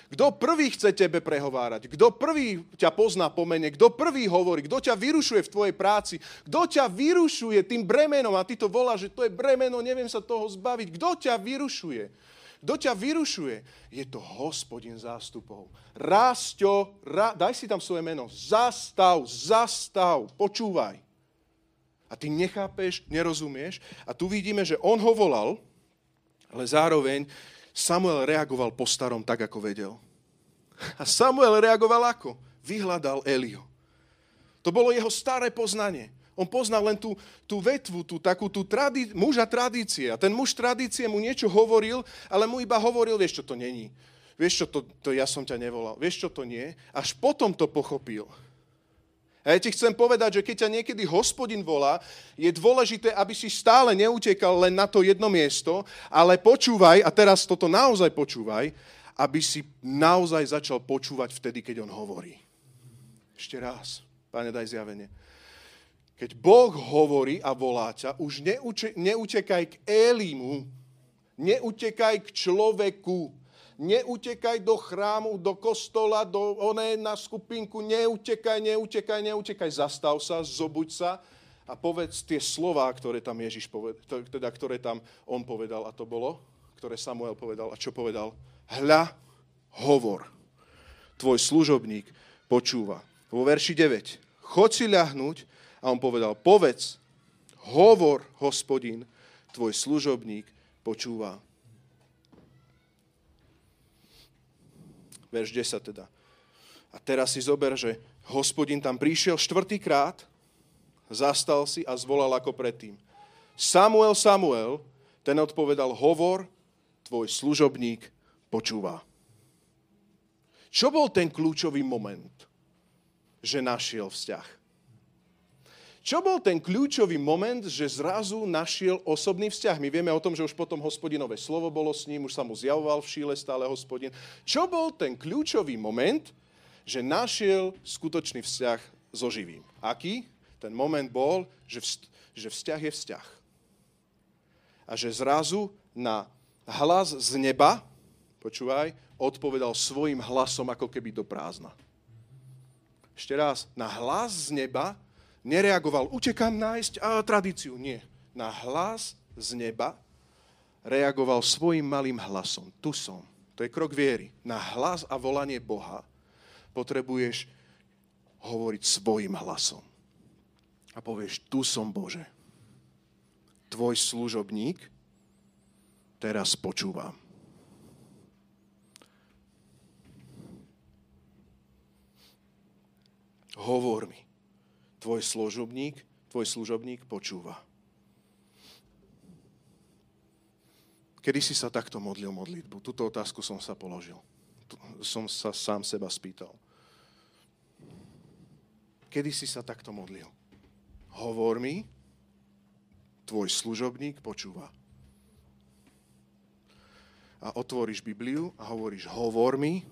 Kto prvý chce tebe prehovárať? Kto prvý ťa pozná po mene? Kto prvý hovorí? Kto ťa vyrušuje v tvojej práci? Kto ťa vyrušuje tým bremenom? A ty to voláš, že to je bremeno, neviem sa toho zbaviť. Kto ťa vyrušuje? Kto ťa vyrušuje? Je to hospodin zástupov. Rásťo, ra, daj si tam svoje meno. Zastav, zastav, počúvaj. A ty nechápeš, nerozumieš. A tu vidíme, že on ho volal, ale zároveň Samuel reagoval po starom tak, ako vedel. A Samuel reagoval ako? Vyhľadal Elio. To bolo jeho staré poznanie. On poznal len tú, tú vetvu, tú takú tú tradi- muža tradície. A ten muž tradície mu niečo hovoril, ale mu iba hovoril, vieš čo to není. Vieš čo, to, to ja som ťa nevolal. Vieš čo to nie? Až potom to pochopil. A ja ti chcem povedať, že keď ťa niekedy hospodin volá, je dôležité, aby si stále neutekal len na to jedno miesto, ale počúvaj, a teraz toto naozaj počúvaj, aby si naozaj začal počúvať vtedy, keď on hovorí. Ešte raz, páne, daj zjavenie. Keď Boh hovorí a volá ťa, už neuče, neutekaj k Elimu, neutekaj k človeku, neutekaj do chrámu, do kostola, do oné na skupinku, neutekaj, neutekaj, neutekaj, zastav sa, zobuď sa a povedz tie slova, ktoré tam Ježiš povedal, teda ktoré tam on povedal a to bolo, ktoré Samuel povedal a čo povedal? Hľa, hovor, tvoj služobník počúva. Vo verši 9. Chod si ľahnúť, a on povedal, povedz, hovor, hospodin, tvoj služobník počúva. Verš 10 teda. A teraz si zober, že hospodin tam prišiel štvrtýkrát, zastal si a zvolal ako predtým. Samuel, Samuel, ten odpovedal, hovor, tvoj služobník počúva. Čo bol ten kľúčový moment, že našiel vzťah? Čo bol ten kľúčový moment, že zrazu našiel osobný vzťah? My vieme o tom, že už potom hospodinové slovo bolo s ním, už sa mu zjavoval v šíle stále hospodin. Čo bol ten kľúčový moment, že našiel skutočný vzťah so živým? Aký? Ten moment bol, že, že vzťah je vzťah. A že zrazu na hlas z neba, počúvaj, odpovedal svojim hlasom ako keby do prázdna. Ešte raz, na hlas z neba nereagoval, utekám nájsť a, tradíciu. Nie. Na hlas z neba reagoval svojim malým hlasom. Tu som. To je krok viery. Na hlas a volanie Boha potrebuješ hovoriť svojim hlasom. A povieš, tu som Bože. Tvoj služobník teraz počúvam. Hovor mi tvoj služobník, tvoj služobník počúva. Kedy si sa takto modlil modlitbu? Tuto otázku som sa položil. Som sa sám seba spýtal. Kedy si sa takto modlil? hovor mi, tvoj služobník počúva. A otvoríš Bibliu a hovoríš, hovor mi,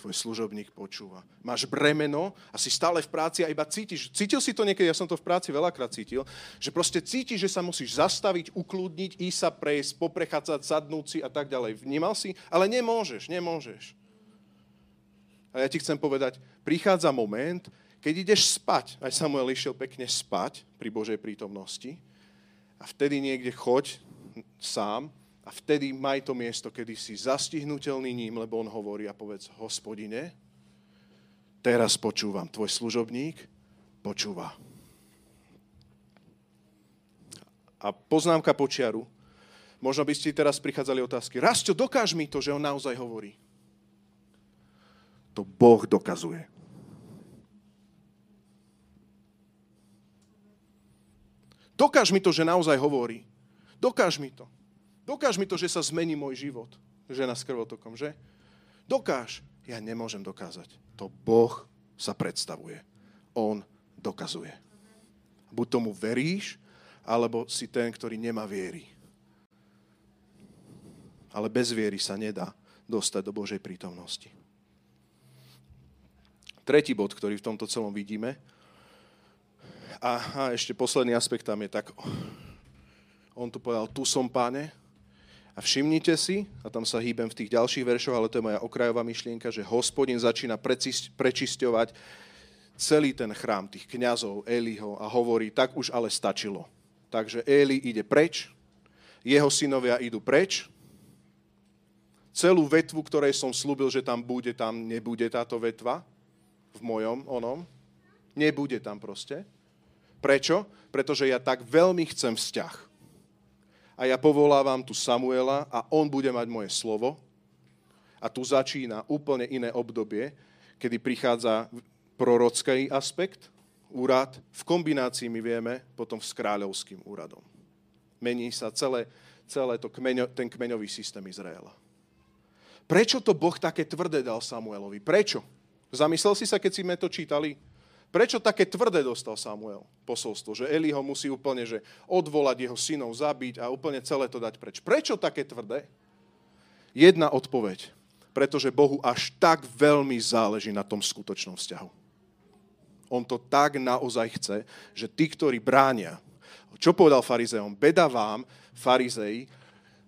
tvoj služobník počúva. Máš bremeno a si stále v práci a iba cítiš, cítil si to niekedy, ja som to v práci veľakrát cítil, že proste cítiš, že sa musíš zastaviť, ukludniť, ísť sa prejsť, poprechádzať, sadnúť si a tak ďalej. Vnímal si? Ale nemôžeš, nemôžeš. A ja ti chcem povedať, prichádza moment, keď ideš spať, aj Samuel išiel pekne spať pri Božej prítomnosti a vtedy niekde choď sám a vtedy maj to miesto, kedy si zastihnutelný ním, lebo on hovorí a povedz, hospodine, teraz počúvam, tvoj služobník počúva. A poznámka počiaru. Možno by ste teraz prichádzali otázky. Rastio, dokáž mi to, že on naozaj hovorí. To Boh dokazuje. Dokáž mi to, že naozaj hovorí. Dokáž mi to. Dokáž mi to, že sa zmení môj život. Žena s krvotokom, že? Dokáž. Ja nemôžem dokázať. To Boh sa predstavuje. On dokazuje. Buď tomu veríš, alebo si ten, ktorý nemá viery. Ale bez viery sa nedá dostať do Božej prítomnosti. Tretí bod, ktorý v tomto celom vidíme, a, a ešte posledný aspekt tam je tak, on tu povedal, tu som, páne, a všimnite si, a tam sa hýbem v tých ďalších veršoch, ale to je moja okrajová myšlienka, že hospodin začína prečisťovať celý ten chrám tých kňazov Eliho a hovorí, tak už ale stačilo. Takže Eli ide preč, jeho synovia idú preč, celú vetvu, ktorej som slúbil, že tam bude, tam nebude táto vetva, v mojom onom, nebude tam proste. Prečo? Pretože ja tak veľmi chcem vzťah a ja povolávam tu Samuela a on bude mať moje slovo. A tu začína úplne iné obdobie, kedy prichádza prorocký aspekt, úrad, v kombinácii my vieme potom s kráľovským úradom. Mení sa celé, celé to kmeňo, ten kmeňový systém Izraela. Prečo to Boh také tvrdé dal Samuelovi? Prečo? Zamyslel si sa, keď si sme to čítali? Prečo také tvrdé dostal Samuel posolstvo, že Eli ho musí úplne že odvolať jeho synov, zabiť a úplne celé to dať preč? Prečo také tvrdé? Jedna odpoveď. Pretože Bohu až tak veľmi záleží na tom skutočnom vzťahu. On to tak naozaj chce, že tí, ktorí bránia, čo povedal farizeom? Beda vám, farizei,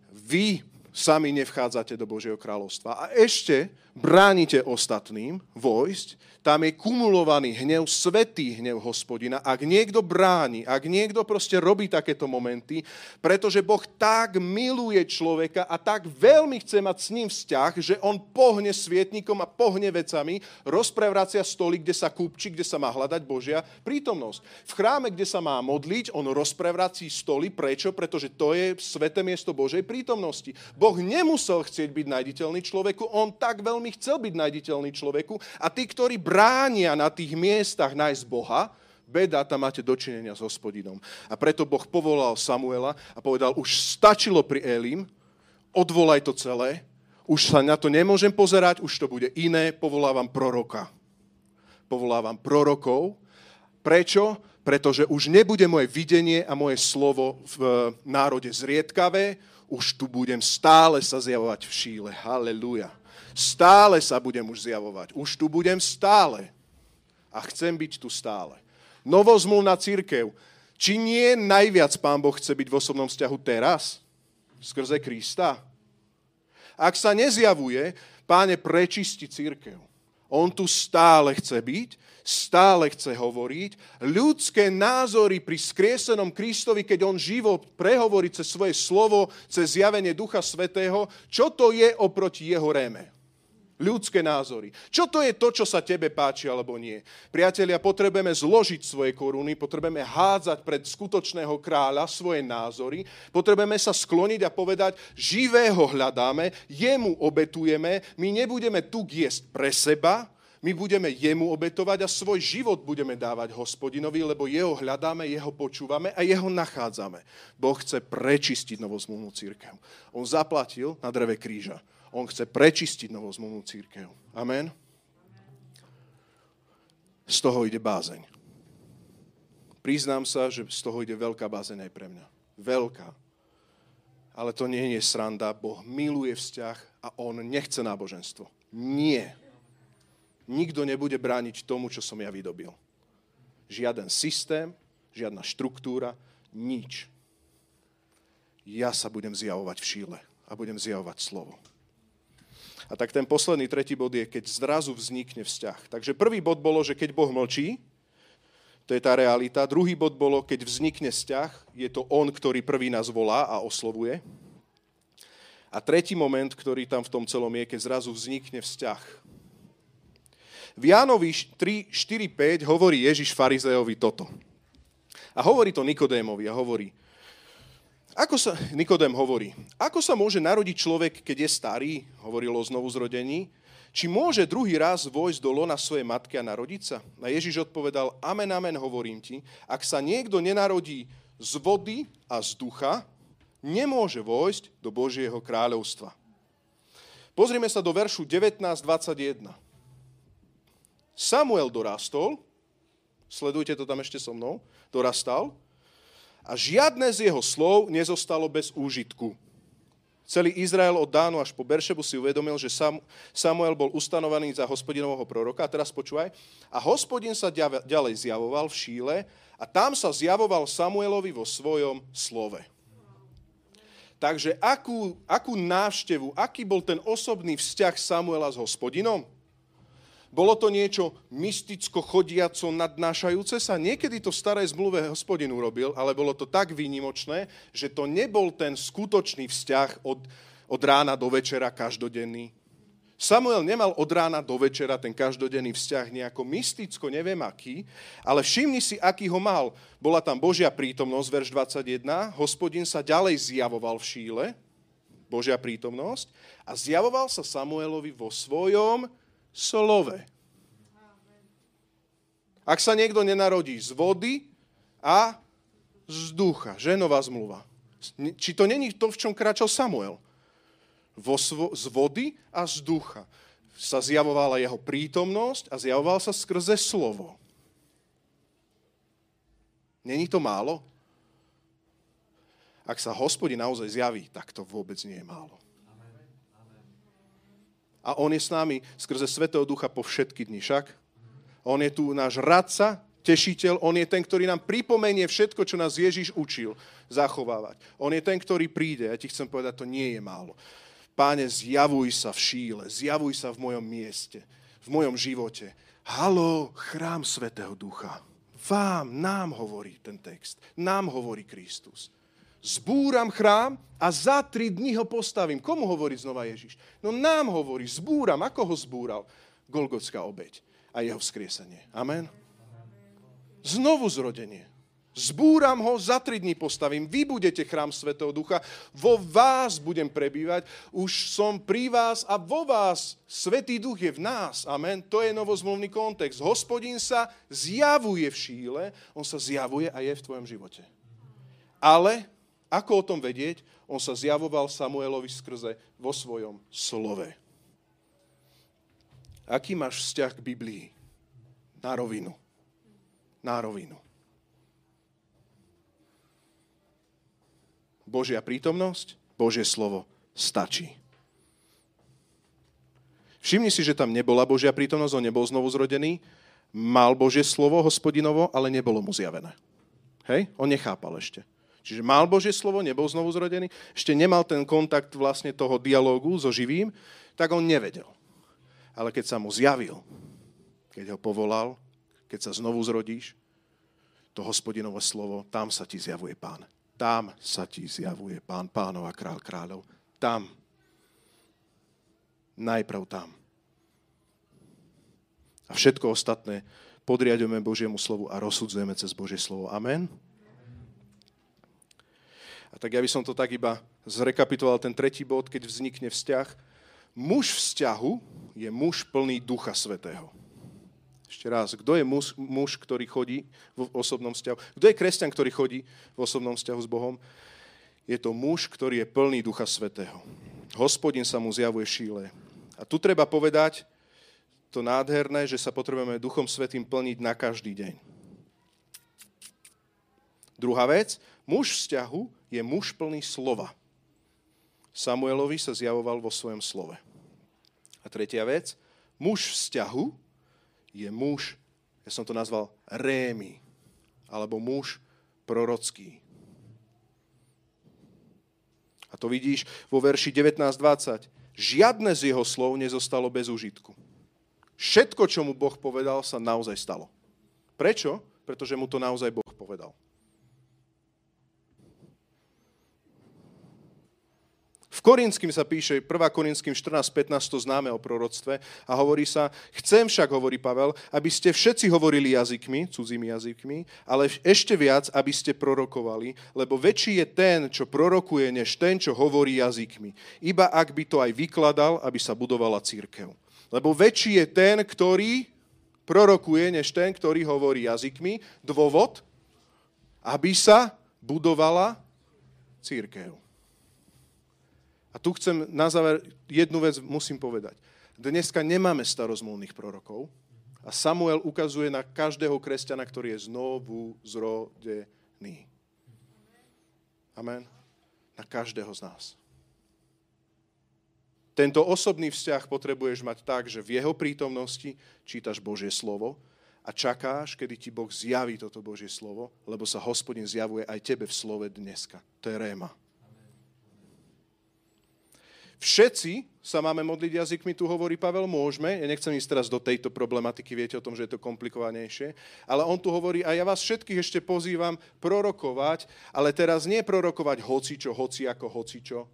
vy sami nevchádzate do Božieho kráľovstva a ešte bránite ostatným vojsť, tam je kumulovaný hnev, svetý hnev hospodina. Ak niekto bráni, ak niekto proste robí takéto momenty, pretože Boh tak miluje človeka a tak veľmi chce mať s ním vzťah, že on pohne svietnikom a pohne vecami, rozprevracia stoly, kde sa kúpči, kde sa má hľadať Božia prítomnosť. V chráme, kde sa má modliť, on rozprevrací stoly. Prečo? Pretože to je sveté miesto Božej prítomnosti. Boh nemusel chcieť byť najditeľný človeku, on tak veľmi chcel byť najditeľný človeku a tí, ktorí bránia na tých miestach nájsť Boha, beda, tam máte dočinenia s hospodinom. A preto Boh povolal Samuela a povedal, už stačilo pri Elim, odvolaj to celé, už sa na to nemôžem pozerať, už to bude iné, povolávam proroka. Povolávam prorokov. Prečo? Pretože už nebude moje videnie a moje slovo v národe zriedkavé, už tu budem stále sa zjavovať v šíle. Halleluja. Stále sa budem už zjavovať. Už tu budem stále. A chcem byť tu stále. Novozmluvná církev. Či nie najviac Pán Boh chce byť v osobnom vzťahu teraz? Skrze Krista? Ak sa nezjavuje, Páne, prečisti církev. On tu stále chce byť, stále chce hovoriť. Ľudské názory pri skriesenom Kristovi, keď on živo prehovorí cez svoje slovo, cez zjavenie Ducha Svetého, čo to je oproti jeho réme? Ľudské názory. Čo to je to, čo sa tebe páči alebo nie? Priatelia, potrebujeme zložiť svoje koruny, potrebujeme hádzať pred skutočného kráľa svoje názory, potrebujeme sa skloniť a povedať, živého hľadáme, jemu obetujeme, my nebudeme tu jesť pre seba, my budeme jemu obetovať a svoj život budeme dávať hospodinovi, lebo jeho hľadáme, jeho počúvame a jeho nachádzame. Boh chce prečistiť novozmluvnú církev. On zaplatil na dreve kríža. On chce prečistiť novozmluvnú církev. Amen. Z toho ide bázeň. Priznám sa, že z toho ide veľká bázeň aj pre mňa. Veľká. Ale to nie je sranda. Boh miluje vzťah a on nechce náboženstvo. Nie. Nikto nebude brániť tomu, čo som ja vydobil. Žiaden systém, žiadna štruktúra, nič. Ja sa budem zjavovať v šíle a budem zjavovať slovo. A tak ten posledný, tretí bod je, keď zrazu vznikne vzťah. Takže prvý bod bolo, že keď Boh mlčí, to je tá realita. Druhý bod bolo, keď vznikne vzťah, je to on, ktorý prvý nás volá a oslovuje. A tretí moment, ktorý tam v tom celom je, keď zrazu vznikne vzťah. V Jánovi 3, 4, 5 hovorí Ježiš farizejovi toto. A hovorí to Nikodémovi a hovorí, ako sa, Nikodém hovorí, ako sa môže narodiť človek, keď je starý, hovorilo o znovu zrodení, či môže druhý raz vojsť do lona svojej matky a narodiť sa? A Ježiš odpovedal, amen, amen, hovorím ti, ak sa niekto nenarodí z vody a z ducha, nemôže vojsť do Božieho kráľovstva. Pozrime sa do veršu 19.21. Samuel dorastol, sledujte to tam ešte so mnou, dorastal a žiadne z jeho slov nezostalo bez úžitku. Celý Izrael od Dánu až po Beršebu si uvedomil, že Samuel bol ustanovaný za hospodinového proroka. A teraz počúvaj. A hospodin sa ďalej zjavoval v Šíle a tam sa zjavoval Samuelovi vo svojom slove. Takže akú, akú návštevu, aký bol ten osobný vzťah Samuela s hospodinom? Bolo to niečo mysticko chodiaco, nadnášajúce sa? Niekedy to v starej zmluve hospodin urobil, ale bolo to tak výnimočné, že to nebol ten skutočný vzťah od, od rána do večera každodenný. Samuel nemal od rána do večera ten každodenný vzťah nejako mysticko, neviem aký, ale všimni si, aký ho mal. Bola tam Božia prítomnosť, verš 21, hospodin sa ďalej zjavoval v šíle, Božia prítomnosť, a zjavoval sa Samuelovi vo svojom slove. Ak sa niekto nenarodí z vody a z ducha, ženová zmluva. Či to není to, v čom kráčal Samuel? Vo svo, z vody a z ducha sa zjavovala jeho prítomnosť a zjavoval sa skrze slovo. Není to málo? Ak sa hospodin naozaj zjaví, tak to vôbec nie je málo. A on je s nami skrze Svetého Ducha po všetky dni však. On je tu náš radca, tešiteľ, on je ten, ktorý nám pripomenie všetko, čo nás Ježiš učil zachovávať. On je ten, ktorý príde. Ja ti chcem povedať, to nie je málo. Páne, zjavuj sa v šíle, zjavuj sa v mojom mieste, v mojom živote. Halo, chrám Svetého Ducha. Vám, nám hovorí ten text. Nám hovorí Kristus zbúram chrám a za tri dní ho postavím. Komu hovorí znova Ježiš? No nám hovorí, zbúram. Ako ho zbúral? Golgotská obeď a jeho vzkriesenie. Amen. Znovu zrodenie. Zbúram ho, za tri dní postavím. Vy budete chrám Svetého Ducha, vo vás budem prebývať, už som pri vás a vo vás. Svetý Duch je v nás. Amen. To je novozmluvný kontext. Hospodin sa zjavuje v šíle, on sa zjavuje a je v tvojom živote. Ale ako o tom vedieť? On sa zjavoval Samuelovi skrze vo svojom slove. Aký máš vzťah k Biblii? Na rovinu. Na rovinu. Božia prítomnosť, Božie slovo stačí. Všimni si, že tam nebola Božia prítomnosť, on nebol znovu zrodený, mal Božie slovo hospodinovo, ale nebolo mu zjavené. Hej? On nechápal ešte. Čiže mal Božie slovo, nebol znovu zrodený, ešte nemal ten kontakt vlastne toho dialógu so živým, tak on nevedel. Ale keď sa mu zjavil, keď ho povolal, keď sa znovu zrodíš, to hospodinové slovo, tam sa ti zjavuje pán. Tam sa ti zjavuje pán, pánov a král kráľov. Tam. Najprv tam. A všetko ostatné podriadujeme Božiemu slovu a rozsudzujeme cez Božie slovo. Amen. A tak ja by som to tak iba zrekapituloval ten tretí bod, keď vznikne vzťah. Muž vzťahu je muž plný Ducha Svetého. Ešte raz, kto je muž, muž, ktorý chodí v osobnom vzťahu? Kto je kresťan, ktorý chodí v osobnom vzťahu s Bohom? Je to muž, ktorý je plný Ducha Svetého. Hospodin sa mu zjavuje šíle. A tu treba povedať to nádherné, že sa potrebujeme Duchom Svetým plniť na každý deň. Druhá vec, muž vzťahu je muž plný slova. Samuelovi sa zjavoval vo svojom slove. A tretia vec, muž vzťahu je muž, ja som to nazval rémy, alebo muž prorocký. A to vidíš vo verši 19.20. Žiadne z jeho slov nezostalo bez užitku. Všetko, čo mu Boh povedal, sa naozaj stalo. Prečo? Pretože mu to naozaj Boh povedal. Korinským sa píše, 1. Korinským 14.15 to známe o proroctve a hovorí sa, chcem však, hovorí Pavel, aby ste všetci hovorili jazykmi, cudzími jazykmi, ale ešte viac, aby ste prorokovali, lebo väčší je ten, čo prorokuje, než ten, čo hovorí jazykmi. Iba ak by to aj vykladal, aby sa budovala církev. Lebo väčší je ten, ktorý prorokuje, než ten, ktorý hovorí jazykmi. Dôvod, aby sa budovala církev. A tu chcem na záver jednu vec musím povedať. Dneska nemáme starozmluvných prorokov a Samuel ukazuje na každého kresťana, ktorý je znovu zrodený. Amen. Na každého z nás. Tento osobný vzťah potrebuješ mať tak, že v jeho prítomnosti čítaš Božie slovo a čakáš, kedy ti Boh zjaví toto Božie slovo, lebo sa hospodin zjavuje aj tebe v slove dneska. To je réma. Všetci sa máme modliť jazykmi, tu hovorí Pavel, môžeme. Ja nechcem ísť teraz do tejto problematiky, viete o tom, že je to komplikovanejšie. Ale on tu hovorí, a ja vás všetkých ešte pozývam prorokovať, ale teraz nie prorokovať hocičo, hoci ako hocičo,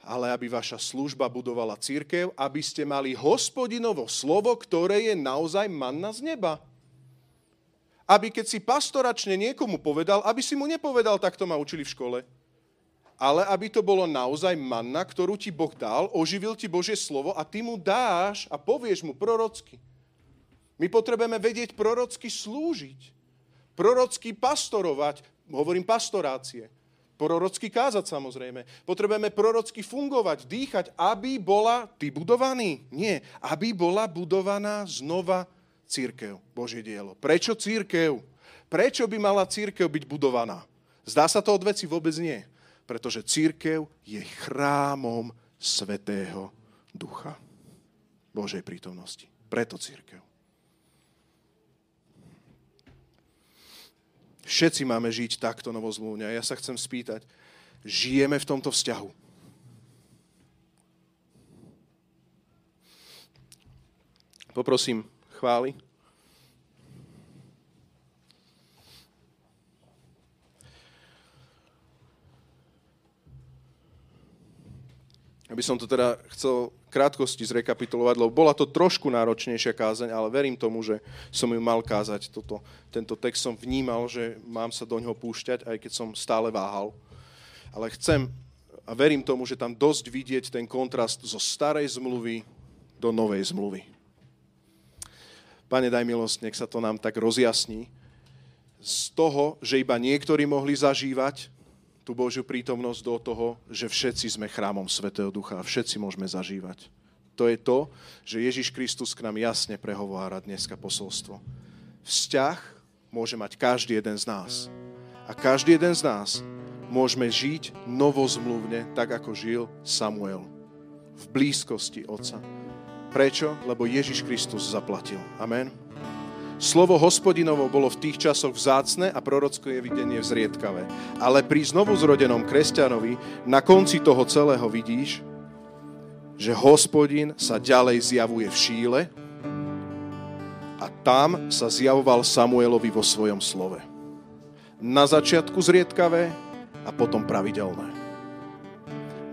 ale aby vaša služba budovala církev, aby ste mali hospodinovo slovo, ktoré je naozaj manna z neba. Aby keď si pastoračne niekomu povedal, aby si mu nepovedal, tak to ma učili v škole ale aby to bolo naozaj manna, ktorú ti Boh dal, oživil ti Božie slovo a ty mu dáš a povieš mu prorocky. My potrebujeme vedieť prorocky slúžiť, prorocky pastorovať, hovorím pastorácie, prorocky kázať samozrejme. Potrebujeme prorocky fungovať, dýchať, aby bola ty budovaný. Nie, aby bola budovaná znova církev, Božie dielo. Prečo církev? Prečo by mala církev byť budovaná? Zdá sa to od veci? Vôbec nie pretože církev je chrámom Svetého Ducha Božej prítomnosti. Preto církev. Všetci máme žiť takto novozmluvne. A ja sa chcem spýtať, žijeme v tomto vzťahu? Poprosím chváli. Aby som to teda chcel krátkosti zrekapitulovať, lebo bola to trošku náročnejšia kázeň, ale verím tomu, že som ju mal kázať. Toto, tento text som vnímal, že mám sa do ňoho púšťať, aj keď som stále váhal. Ale chcem a verím tomu, že tam dosť vidieť ten kontrast zo starej zmluvy do novej zmluvy. Pane, daj milosť, nech sa to nám tak rozjasní. Z toho, že iba niektorí mohli zažívať tú Božiu prítomnosť do toho, že všetci sme chrámom Svetého Ducha a všetci môžeme zažívať. To je to, že Ježiš Kristus k nám jasne prehovára dneska posolstvo. Vzťah môže mať každý jeden z nás. A každý jeden z nás môžeme žiť novozmluvne, tak ako žil Samuel. V blízkosti Otca. Prečo? Lebo Ježiš Kristus zaplatil. Amen. Slovo hospodinovo bolo v tých časoch vzácne a prorocké videnie vzriedkavé. Ale pri znovu zrodenom kresťanovi na konci toho celého vidíš, že hospodin sa ďalej zjavuje v šíle a tam sa zjavoval Samuelovi vo svojom slove. Na začiatku zriedkavé a potom pravidelné.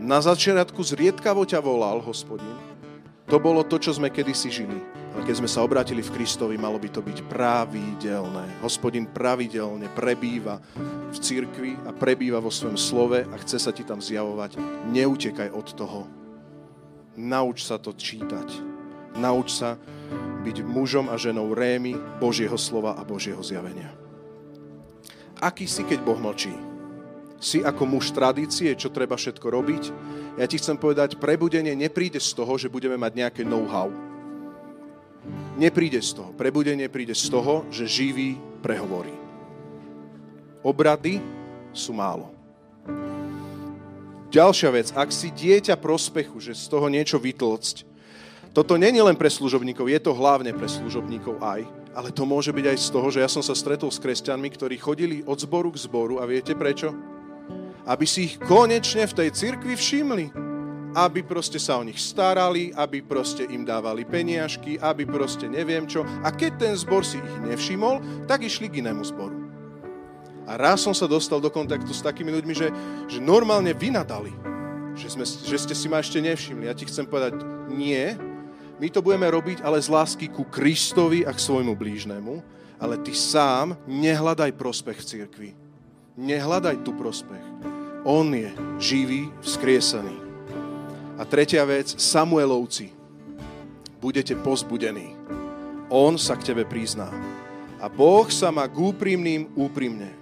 Na začiatku zriedkavo ťa volal hospodin. To bolo to, čo sme kedysi žili ale keď sme sa obrátili v Kristovi, malo by to byť pravidelné. Hospodin pravidelne prebýva v cirkvi a prebýva vo svojom slove a chce sa ti tam zjavovať. Neutekaj od toho. Nauč sa to čítať. Nauč sa byť mužom a ženou rémy Božieho slova a Božieho zjavenia. Aký si, keď Boh mlčí? Si ako muž tradície, čo treba všetko robiť? Ja ti chcem povedať, prebudenie nepríde z toho, že budeme mať nejaké know-how nepríde z toho. Prebudenie príde z toho, že živý prehovorí. Obrady sú málo. Ďalšia vec, ak si dieťa prospechu, že z toho niečo vytlcť, toto není len pre služobníkov, je to hlavne pre služobníkov aj, ale to môže byť aj z toho, že ja som sa stretol s kresťanmi, ktorí chodili od zboru k zboru a viete prečo? Aby si ich konečne v tej cirkvi všimli. Aby proste sa o nich starali, aby proste im dávali peniažky, aby proste neviem čo. A keď ten zbor si ich nevšimol, tak išli k inému zboru. A raz som sa dostal do kontaktu s takými ľuďmi, že, že normálne vynadali, že, sme, že ste si ma ešte nevšimli. Ja ti chcem povedať, nie, my to budeme robiť, ale z lásky ku Kristovi a k svojmu blížnemu, ale ty sám nehľadaj prospech v cirkvi. Nehľadaj tu prospech. On je živý, vzkriesaný. A tretia vec, Samuelovci, budete pozbudení. On sa k tebe prizná. A Boh sa má k úprimným úprimne.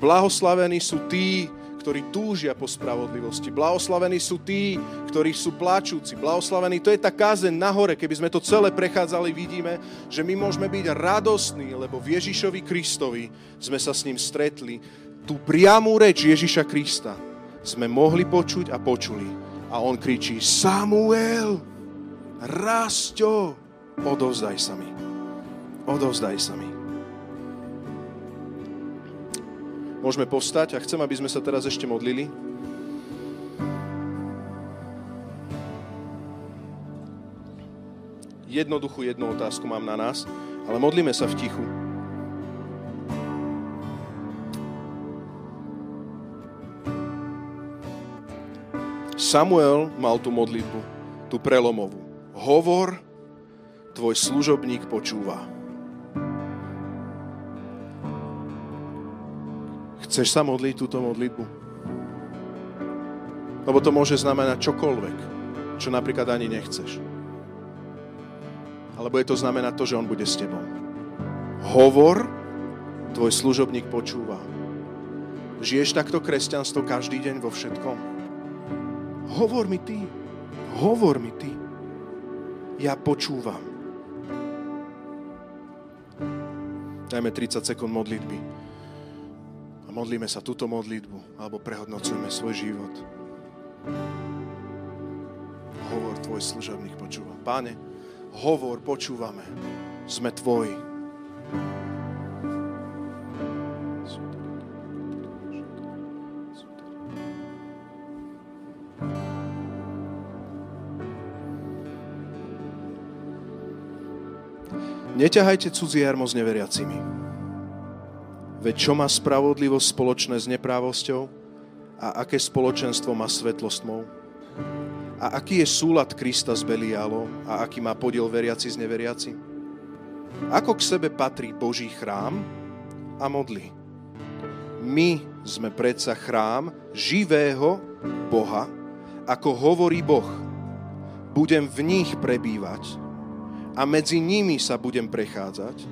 Blahoslavení sú tí, ktorí túžia po spravodlivosti. Blahoslavení sú tí, ktorí sú plačúci. Blahoslavení, to je tá kázeň nahore. Keby sme to celé prechádzali, vidíme, že my môžeme byť radostní, lebo v Ježišovi Kristovi sme sa s ním stretli. Tú priamú reč Ježiša Krista sme mohli počuť a počuli. A on kričí, Samuel, Rasto, odovzdaj sa mi. Odovzdaj sa mi. Môžeme povstať a chcem, aby sme sa teraz ešte modlili. Jednoduchú jednu otázku mám na nás, ale modlíme sa v tichu. Samuel mal tú modlitbu, tú prelomovú. Hovor, tvoj služobník počúva. Chceš sa modliť túto modlitbu? Lebo to môže znamenať čokoľvek, čo napríklad ani nechceš. Alebo je to znamenať to, že On bude s tebou. Hovor, tvoj služobník počúva. Žiješ takto kresťanstvo každý deň vo všetkom? Hovor mi ty. Hovor mi ty. Ja počúvam. Dajme 30 sekúnd modlitby modlíme sa túto modlitbu alebo prehodnocujeme svoj život. Hovor, tvoj služobník počúva. Páne, hovor, počúvame. Sme tvoji. Neťahajte cudzie jarmo s neveriacimi. Veď čo má spravodlivosť spoločné s neprávosťou? A aké spoločenstvo má svetlo s tmou? A aký je súlad Krista s Beliálom? A aký má podiel veriaci s neveriaci? Ako k sebe patrí Boží chrám a modly? My sme predsa chrám živého Boha, ako hovorí Boh. Budem v nich prebývať a medzi nimi sa budem prechádzať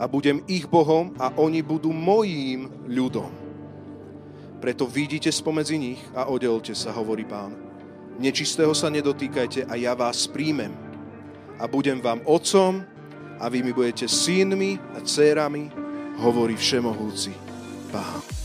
a budem ich Bohom a oni budú mojím ľudom. Preto vidíte spomedzi nich a oddelte sa, hovorí pán. Nečistého sa nedotýkajte a ja vás príjmem. A budem vám otcom a vy mi budete synmi a dcerami, hovorí všemohúci pán.